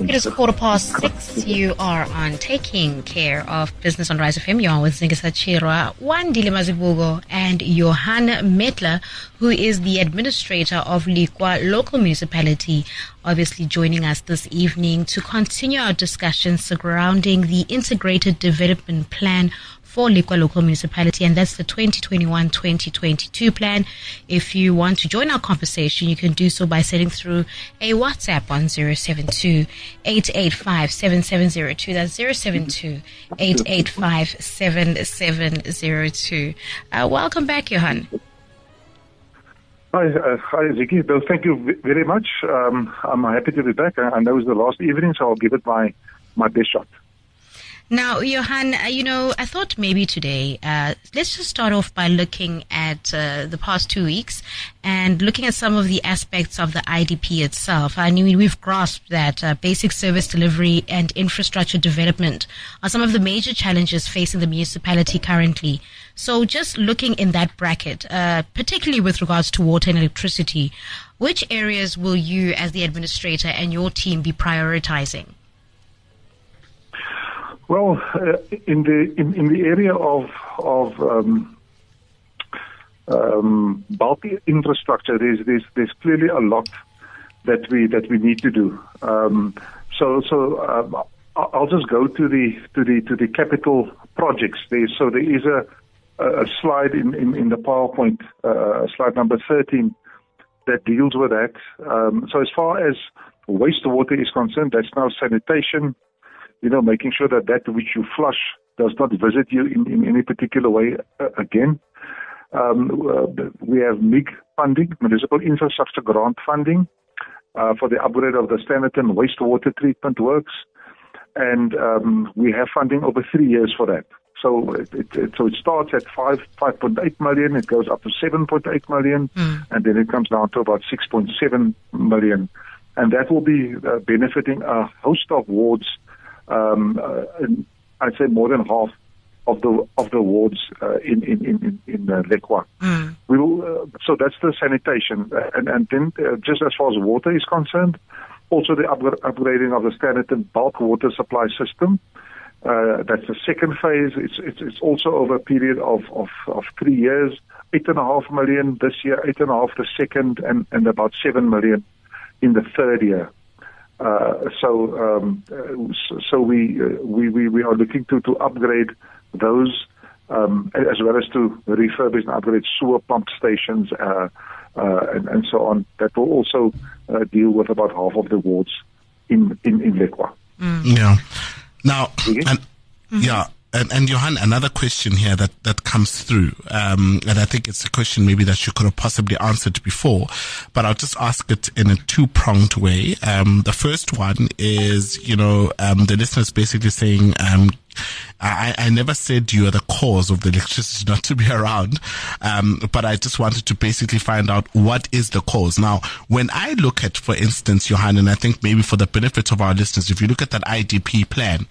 It is quarter past six. You are on Taking Care of Business on Rise of FM. You are with Zingisa Chirwa, Wandile Mazibuko, and Johann Mettler, who is the administrator of Lekwa local municipality, obviously joining us this evening to continue our discussion surrounding the integrated development plan for Lekwa Local Municipality, and that's the 2021-2022 plan. If you want to join our conversation, you can do so by sending through a WhatsApp on 072 885 7702. That's 072 885 7702. Uh, welcome back, Johann. Hi, uh, hi, Ziggy. Bill, thank you very much. Um, I'm happy to be back. I know it's the last evening, so I'll give it my, my best shot. Now, Johann, uh, you know, I thought maybe today, uh, let's just start off by looking at uh, the past two weeks and looking at some of the aspects of the IDP itself. I mean, we've grasped that uh, basic service delivery and infrastructure development are some of the major challenges facing the municipality currently. So, just looking in that bracket, uh, particularly with regards to water and electricity, which areas will you, as the administrator, and your team be prioritizing? Well, uh, in the in, in the area of of um, um, bulk infrastructure, there's, there's there's clearly a lot that we that we need to do. Um, so so um, I'll just go to the to the to the capital projects. There, so there is a a slide in in, in the PowerPoint, uh, slide number 13, that deals with that. Um, so as far as wastewater is concerned, that's now sanitation you know, making sure that that which you flush does not visit you in, in any particular way uh, again. Um, uh, we have MIG funding, municipal infrastructure grant funding, uh, for the upgrade of the Standerton wastewater treatment works, and um, we have funding over three years for that. So it, it, so it starts at five five point eight million, it goes up to seven point eight million, mm. and then it comes down to about six point seven million, and that will be uh, benefiting a host of wards um, uh, I'd say more than half of the of the wards uh, in in in in uh, Lekwa. Mm. We will, uh, so that's the sanitation, uh, and and then uh, just as far as water is concerned, also the upgrading of the Standerton bulk water supply system. Uh, that's the second phase. It's, it's it's also over a period of of of three years. Eight and a half million this year, eight and a half the second, and and about seven million in the third year. Uh, so um, so we, uh, we we we are looking to to upgrade those um, as well as to refurbish and upgrade sewer pump stations uh, uh, and, and so on. That will also uh, deal with about half of the wards in in in Lekwa. Mm. Yeah. Now, and, mm-hmm. yeah and, and Johann, another question here that, that comes through, um, and I think it's a question maybe that you could have possibly answered before, but I'll just ask it in a two pronged way. Um, the first one is, you know, um, the listeners basically saying, um, I, I never said you are the cause of the electricity not to be around, um, but I just wanted to basically find out what is the cause. Now, when I look at, for instance, Johann, and I think maybe for the benefit of our listeners, if you look at that IDP plan,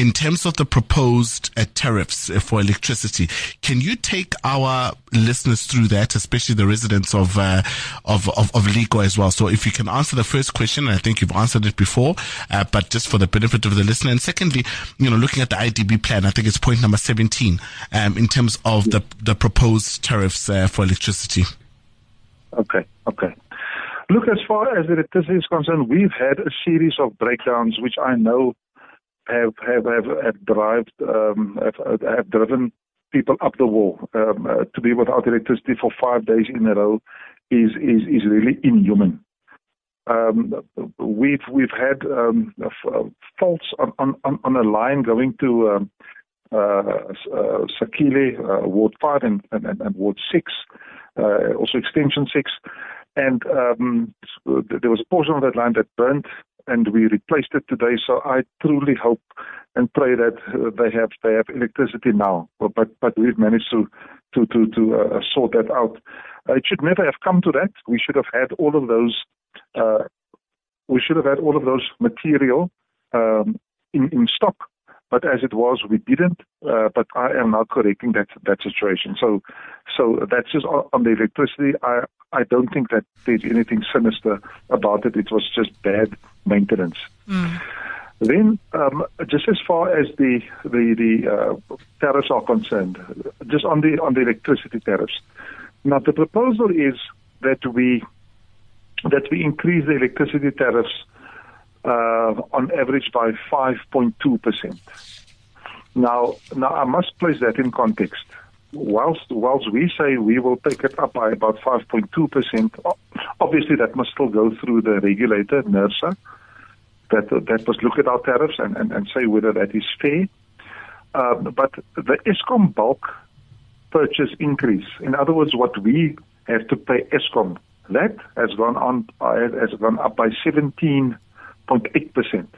in terms of the proposed uh, tariffs uh, for electricity, can you take our listeners through that, especially the residents of uh, of, of of as well? So, if you can answer the first question, I think you've answered it before, uh, but just for the benefit of the listener, and secondly, you know, looking at the IDP plan, I think it's point number seventeen um, in terms of the the proposed tariffs uh, for electricity. Okay, okay. Look, as far as electricity is concerned, we've had a series of breakdowns, which I know have have have, have derived um, have, have driven people up the wall. Um, uh, to be without electricity for five days in a row is is is really inhuman. Um, we've we've had um, uh, faults on, on on a line going to um, uh, uh, Sakhile, uh, Ward Five and, and, and Ward Six, uh, also Extension Six, and um, there was a portion of that line that burnt and we replaced it today. So I truly hope and pray that uh, they have they have electricity now. But but we've managed to to to to uh, sort that out. Uh, it should never have come to that. We should have had all of those. Uh, we should have had all of those material um, in in stock but as it was, we didn't. Uh, but I am now correcting that that situation. So, so that's just on, on the electricity. I I don't think that there's anything sinister about it. It was just bad maintenance. Mm. Then, um, just as far as the the the uh, tariffs are concerned, just on the on the electricity tariffs. Now, the proposal is that we that we increase the electricity tariffs uh, on average by 5.2 percent. Now, now I must place that in context. Whilst whilst we say we will take it up by about 5.2 percent, obviously that must still go through the regulator, NERSA that that must look at our tariffs and, and, and say whether that is fair. Um, but the Eskom bulk purchase increase, in other words, what we have to pay Eskom, that has gone on has gone up by 17.8 percent.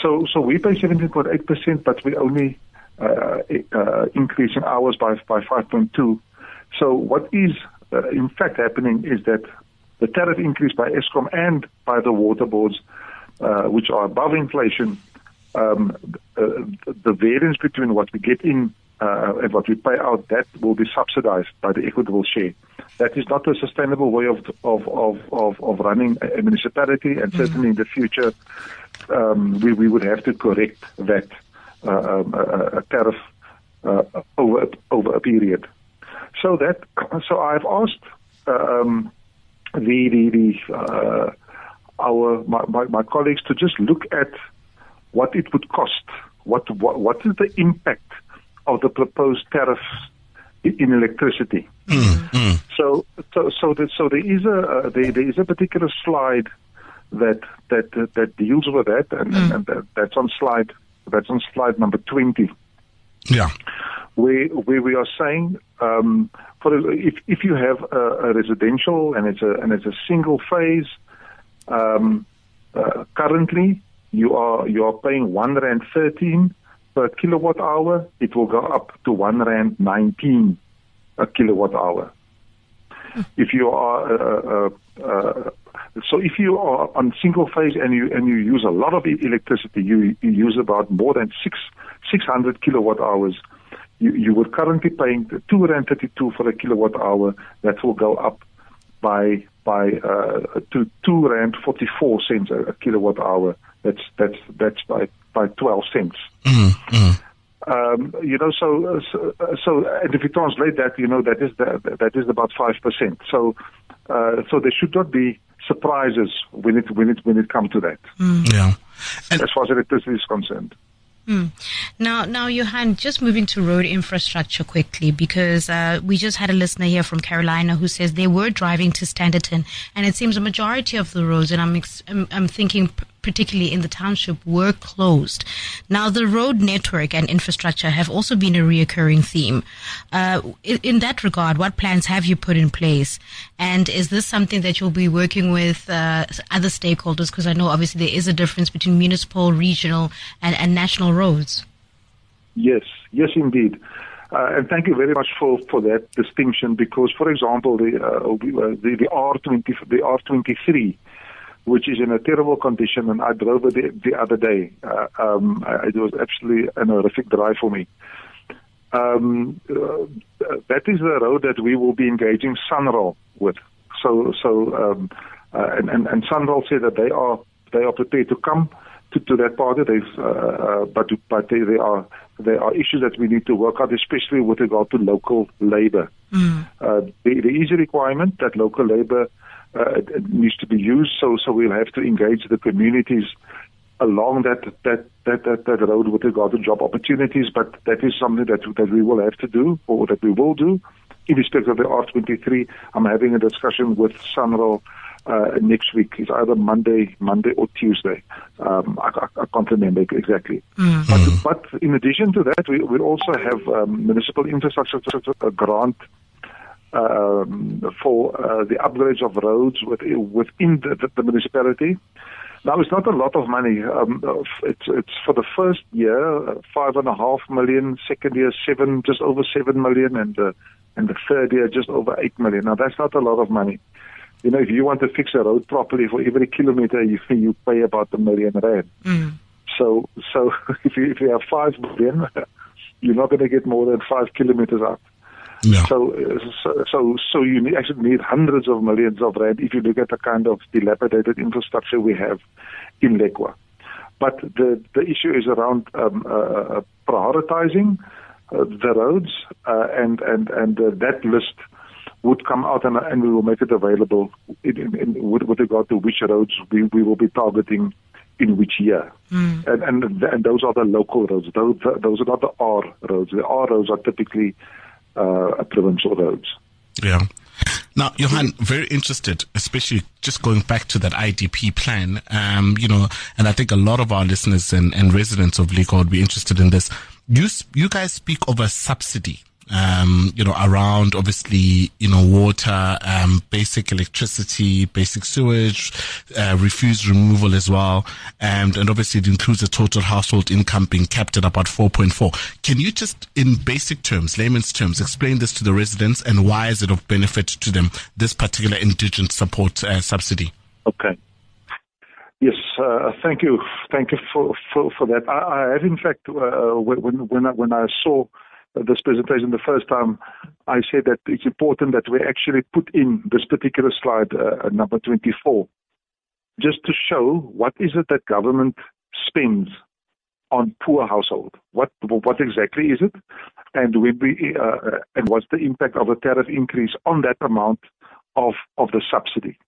So so we pay 17.8 percent, but we only uh, uh, increasing hours by by 5.2. So what is uh, in fact happening is that the tariff increase by Eskom and by the water boards uh, which are above inflation, um, uh, the variance between what we get in uh, and what we pay out, that will be subsidized by the equitable share. That is not a sustainable way of of of of, of running a municipality, and mm-hmm. certainly in the future, um, we we would have to correct that a tariff uh, over over a period. So that so I've asked um, the the the uh, our my, my, my colleagues to just look at what it would cost. What, what what is the impact of the proposed tariffs in electricity? Mm, So so so, that, so there is a uh, there, there is a particular slide that that uh, that deals with that, and, mm. and that, that's on slide that's on slide number twenty. Yeah. Where, where we are saying, um, for if if you have a, a residential and it's a and it's a single phase um, uh, currently, you are you are paying one rand thirteen per kilowatt hour. It will go up to one rand nineteen a kilowatt hour. If you are uh, uh, uh, so if you are on single phase and you and you use a lot of electricity, you, you use about more than six six hundred kilowatt hours. You, you were currently paying two rand thirty two for a kilowatt hour. That will go up by by uh, to two rand forty four cents a, a, kilowatt hour. That's that's that's by by twelve cents. Mm, Um, you know, so, so, so and if you translate that, you know, that is the, that is about five percent. So, uh, so there should not be surprises when it when it when it comes to that. Mm. Yeah, and as far as electricity is concerned. Mm. Now, now, Johann, just moving to road infrastructure quickly, because uh, we just had a listener here from Carolina who says they were driving to Standerton, and it seems a majority of the roads, and I'm ex- I'm, I'm, thinking particularly in the township, were closed. Now, the road network and infrastructure have also been a reoccurring theme. Uh, in, in, that regard, what plans have you put in place? And is this something that you'll be working with uh, other stakeholders? Because I know obviously there is a difference between municipal, regional, and, and national roads. Yes, yes, indeed. Uh, and thank you very much for, for that distinction because, for example, the, uh, the, the R20, the R23 which is in a terrible condition. And I drove it the, the other day. Uh, um, it was absolutely an horrific drive for me. Um, uh, that is the road that we will be engaging SANRAL with. So, so, um, uh, and, and, and SANRAL said that they are they are prepared to come to, to that party. They've, uh, uh, but but they, they are there are issues that we need to work out, especially with regard to local labor. Mm. Uh, there, there is a requirement that local labor uh, it, it needs to be used. So, so we'll have to engage the communities along that that that that, that road with regard to job opportunities. But that is something that that we will have to do, or that we will do. In respect of the R23, I'm having a discussion with SANRAL uh, next week. It's either Monday, Monday or Tuesday. Um, I, I, I, can't remember exactly. Mm-hmm. But, but in addition to that, we, we also have um, municipal infrastructure grant um, for uh, the upgrades of roads within the, the, municipality. Now, it's not a lot of money. Um, it's, it's for the first year, five and a half million. Second year, seven, just over seven million, and uh, and the third year, just over eight million. Now, that's not a lot of money. You know, if you want to fix a road properly, for every kilometer you you pay about a million rand. Mm. So, so if you, if you have five million, you're not going to get more than five kilometers out. Yeah. So, so, so, so you need, actually need hundreds of millions of rand if you look at the kind of dilapidated infrastructure we have in Lekwa. But the the issue is around um, uh, prioritizing uh, the roads, uh, and and and uh, that list would come out, and, and we will make it available in, in, in, with, with regard to which roads we, we will be targeting in which year. Mm. And, and and those are the local roads. Those those are not the R roads. The R roads are typically uh, provincial roads. Yeah. Now, Johann, very interested, especially just going back to that IDP plan. Um, you know, and I think a lot of our listeners and, and residents of Lekwa would be interested in this. You you guys speak of a subsidy um, you know, around obviously, you know, water, um, basic electricity, basic sewage, uh, refuse removal as well. And, and obviously it includes the total household income being capped at about 4.4. Can you just, in basic terms, layman's terms, explain this to the residents and why is it of benefit to them, this particular indigent support uh, subsidy? Okay. Yes, uh, thank you, thank you for for, for that. I, I have, in fact, uh, when when I, when I saw this presentation the first time, I said that it's important that we actually put in this particular slide, uh, number 24, just to show what is it that government spends on poor household. What what exactly is it, and we uh, and what's the impact of a tariff increase on that amount of of the subsidy?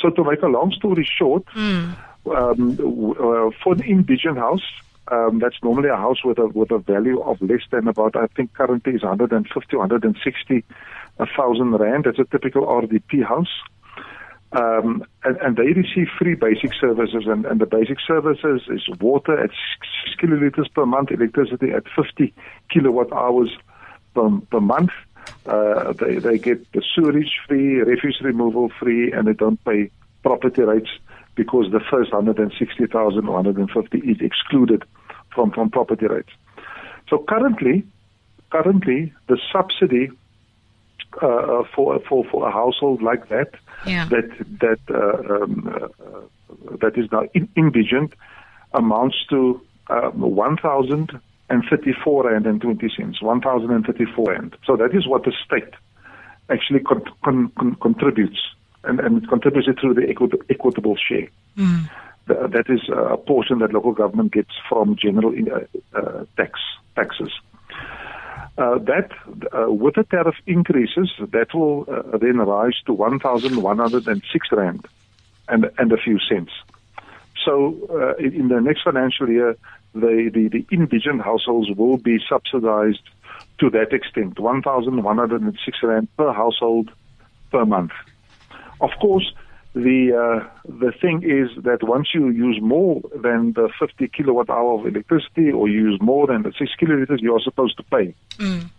So to make a long story short, mm. um, uh, for the indigent house, um, that's normally a house with a with a value of less than about I think currently is 150 160 thousand rand. That's a typical RDP house. Um, and, and, they receive free basic services, and, and, the basic services is water at six kiloliters per month, electricity at 50 kilowatt hours per, per month. Uh, they, they get the sewerage free, refuse removal free, and they don't pay property rates because the first 160,000 or 150 is excluded from, from property rates. So currently, currently the subsidy uh, for for for a household like that yeah. that that uh, um, uh, that is now in, indigent amounts to um, one thousand and thirty-four rand and twenty cents, one thousand and thirty-four rand. So that is what the state actually con- con- con- contributes and, and it contributes it through the equit- equitable share. Mm. That is a portion that local government gets from general uh, uh, tax taxes. Uh, that uh, with the tariff increases, that will uh, then rise to 1,106 rand and and a few cents. So uh, in, in the next financial year, the, the, the indigent households will be subsidized to that extent, 1,106 rand per household per month. Of course, the uh, the thing is that once you use more than the 50 kilowatt hour of electricity, or you use more than the six kiloliters, you are supposed to pay. Mm.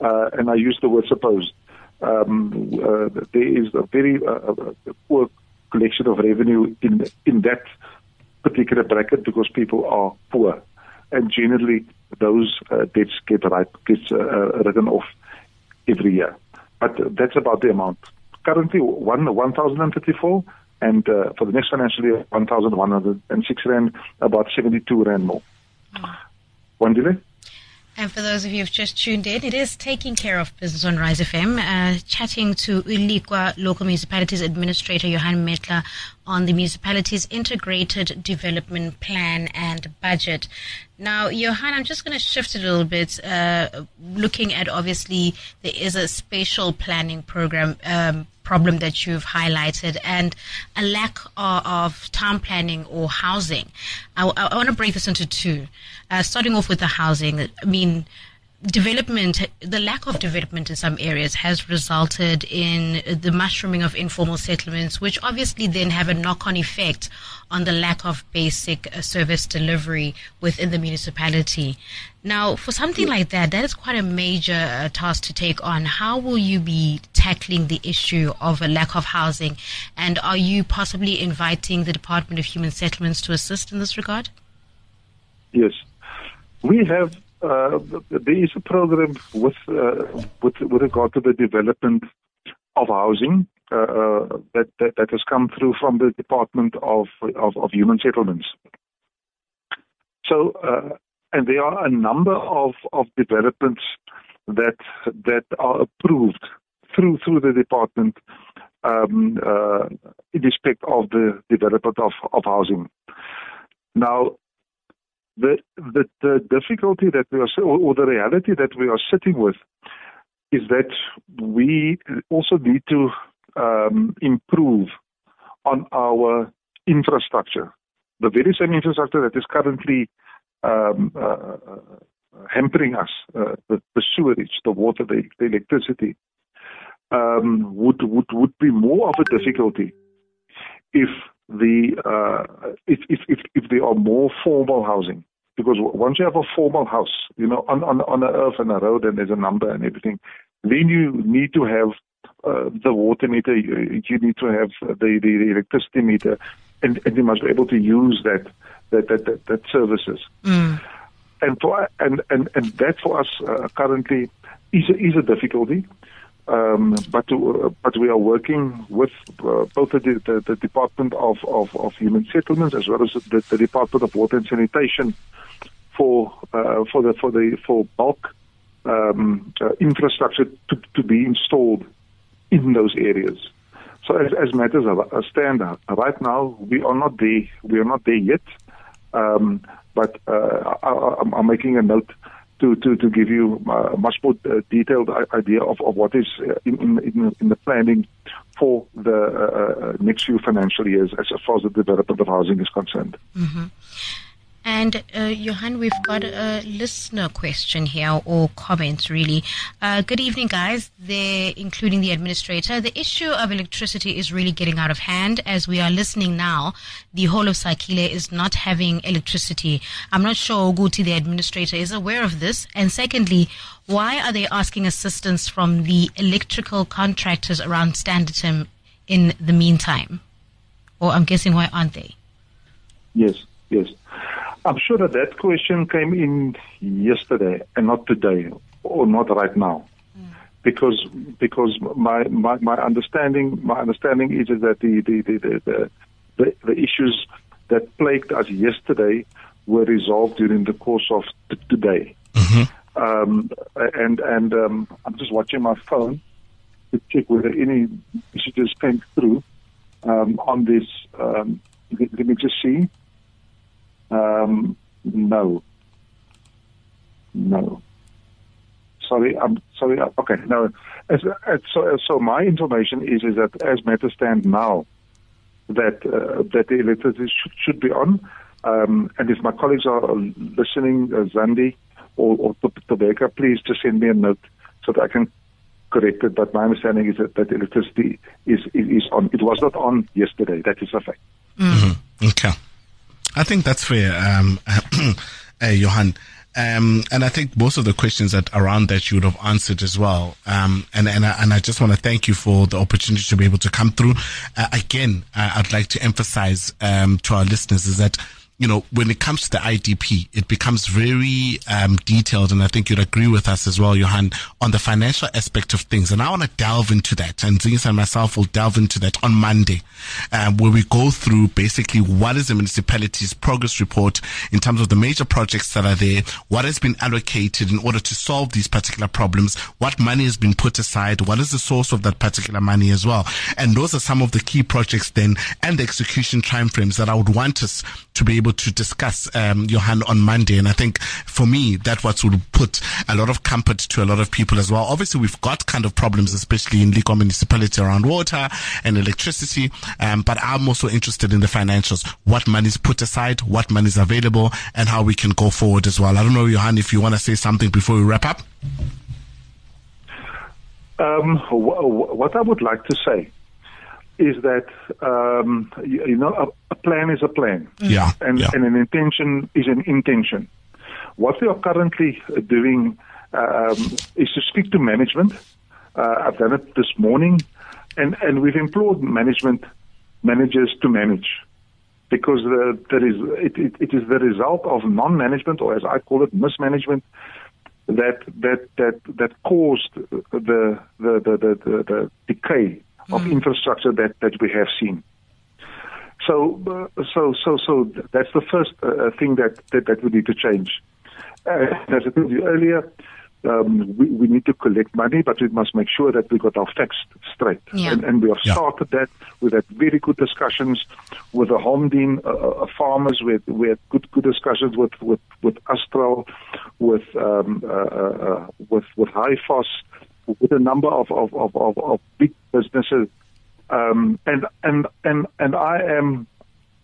Uh, and I use the word supposed. Um, uh, there is a very uh, poor collection of revenue in in that particular bracket because people are poor, and generally those uh, debts get right gets uh, written off every year. But that's about the amount currently one 1,034, and uh, for the next financial year, 1,106 rand, about 72 rand more. Oh. One delay. And for those of you who've just tuned in, it is taking care of business on Rise FM, uh, chatting to Ulikwa Local Municipalities Administrator Johann Mettler on the municipality's integrated development plan and budget. Now, Johann, I'm just going to shift a little bit, uh, looking at obviously there is a spatial planning program. Um, problem that you've highlighted and a lack of, of town planning or housing. I, I, want to break this into two. Uh, starting off with the housing, I mean, development, the lack of development in some areas has resulted in the mushrooming of informal settlements, which obviously then have a knock on effect on the lack of basic uh, service delivery within the municipality. Now, for something like that, that is quite a major uh, task to take on. How will you be tackling the issue of a lack of housing? And are you possibly inviting the Department of Human Settlements to assist in this regard? Yes. We have uh, there is a program with, uh, with with regard to the development of housing uh, uh, that, that, that has come through from the Department of of, of Human Settlements. So, uh, and there are a number of, of developments that that are approved through through the department um, uh, in respect of the development of, of housing. Now, the, the, the difficulty that we are, or the reality that we are sitting with, is that we also need to um, improve on our infrastructure. The very same infrastructure that is currently um, uh, hampering us, uh, the, the, sewerage, the water, the, the electricity, um, would, would, would be more of a difficulty if the uh, if, if, if, if there are more formal housing. Because once you have a formal house, you know, on, on, on the earth and a road and there's a number and everything, then you need to have uh, the water meter, you, you need to have the, the, the electricity meter, and, and, you must be able to use that that that, that, that services. Mm. And for and, and and that for us uh, currently is a, is a difficulty. Um, but to, uh, but we are working with uh, both the, the, the Department of, of, of, Human Settlements as well as the, the Department of Water and Sanitation for uh, for the for the for bulk um, uh, infrastructure to, to be installed in those areas. So as, as matters stand right now, we are not there. We are not there yet. Um, but uh, I, am making a note to, to, to give you a much more uh, detailed idea of, of what is uh, in, in, in the planning for the uh, uh, next few financial years as far as the development of housing is concerned. Mm-hmm. And uh, Johann, we've got a listener question here or comments really. Uh, good evening, guys. They're including the administrator. The issue of electricity is really getting out of hand. As we are listening now, the whole of Sakhile is not having electricity. I'm not sure Guti, the administrator, is aware of this. And secondly, why are they asking assistance from the electrical contractors around Standerton in the meantime? Or I'm guessing why aren't they? Yes, yes. I'm sure that that question came in yesterday and not today or not right now. Mm. Because because my, my, my understanding my understanding is that the the, the, the, the, the issues that plagued us yesterday were resolved during the course of t- today. Mm-hmm. Um, and and um, I'm just watching my phone to check whether any messages came through um, on this. Um, let, me just see. Um, no. No. Sorry, I'm sorry. Uh, okay, no. As, as, so, so my information is is that as matters stand now, that uh, that the electricity should, should be on. Um, and if my colleagues are listening, uh, Zandi or, or Tobeka, please just send me a note so that I can correct it. But my understanding is that, that electricity is, is, is on. It was not on yesterday. That is a fact. Mm-hmm. Okay. I think that's fair, um, uh, Johann. Um, and I think most of the questions that around that you would have answered as well. Um, and and I, and I just want to thank you for the opportunity to be able to come through. Uh, again, uh, I'd like to emphasize um, to our listeners is that you know, when it comes to the IDP, it becomes very um, detailed, and I think you'd agree with us as well, Johann, on the financial aspect of things. And I want to delve into that, and Zingis and myself will delve into that on Monday, um, where we go through basically what is the municipality's progress report in terms of the major projects that are there, what has been allocated in order to solve these particular problems, what money has been put aside, what is the source of that particular money as well. And those are some of the key projects then and the execution timeframes that I would want us to be able to discuss, um, Johann, on Monday. And I think for me, that what will put a lot of comfort to a lot of people as well. Obviously, we've got kind of problems, especially in Lekwa municipality around water and electricity. Um, but I'm also interested in the financials. What money is put aside, what money is available, and how we can go forward as well. I don't know, Johann, if you want to say something before we wrap up. Um, what I would like to say is that um, you, you, know a, a, plan is a plan, yeah, and, yeah. and an intention is an intention. What we are currently doing um, is to speak to management. Uh, I've done it this morning, and and we've implored management managers to manage because the, there is it, it, it is the result of non-management or as I call it mismanagement that that that that caused the the the, the, the decay of mm. infrastructure that, that we have seen. so, uh, so, so, so that's the first uh, thing that, that, that we need to change. Uh, as I told you earlier, um, we, we need to collect money, but we must make sure that we got our facts straight. Yeah. And, and we have Yeah. started that. We've had very good discussions with the Homdien uh, uh, farmers. We had, we had good good discussions with with with Astral, with um, uh, uh, uh, with with Hifos, with a number of of, of, of, of big businesses. Um, and and and and I am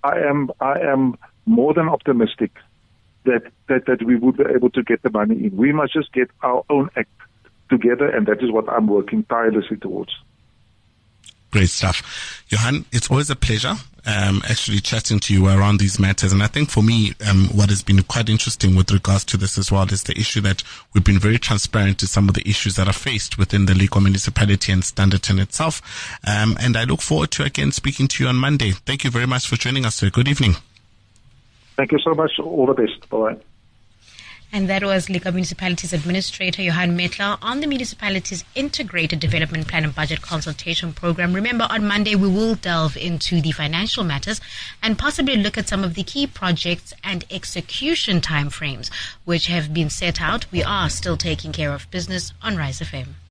I am I am more than optimistic that, that, that we would be able to get the money in. We must just get our own act together, and that is what I'm working tirelessly towards. Great stuff. Johann, it's always a pleasure um, actually chatting to you around these matters. And I think for me, um, what has been quite interesting with regards to this as well is the issue that we've been very transparent to some of the issues that are faced within the Lekwa municipality and Standerton itself. Um, and I look forward to again speaking to you on Monday. Thank you very much for joining us, sir. Good evening. Thank you so much. All the best. Bye. And that was Lekwa Municipalities Administrator Johann Mettler on the municipality's integrated development plan and budget consultation program. Remember, on Monday, we will delve into the financial matters and possibly look at some of the key projects and execution timeframes which have been set out. We are still taking care of business on Rise FM.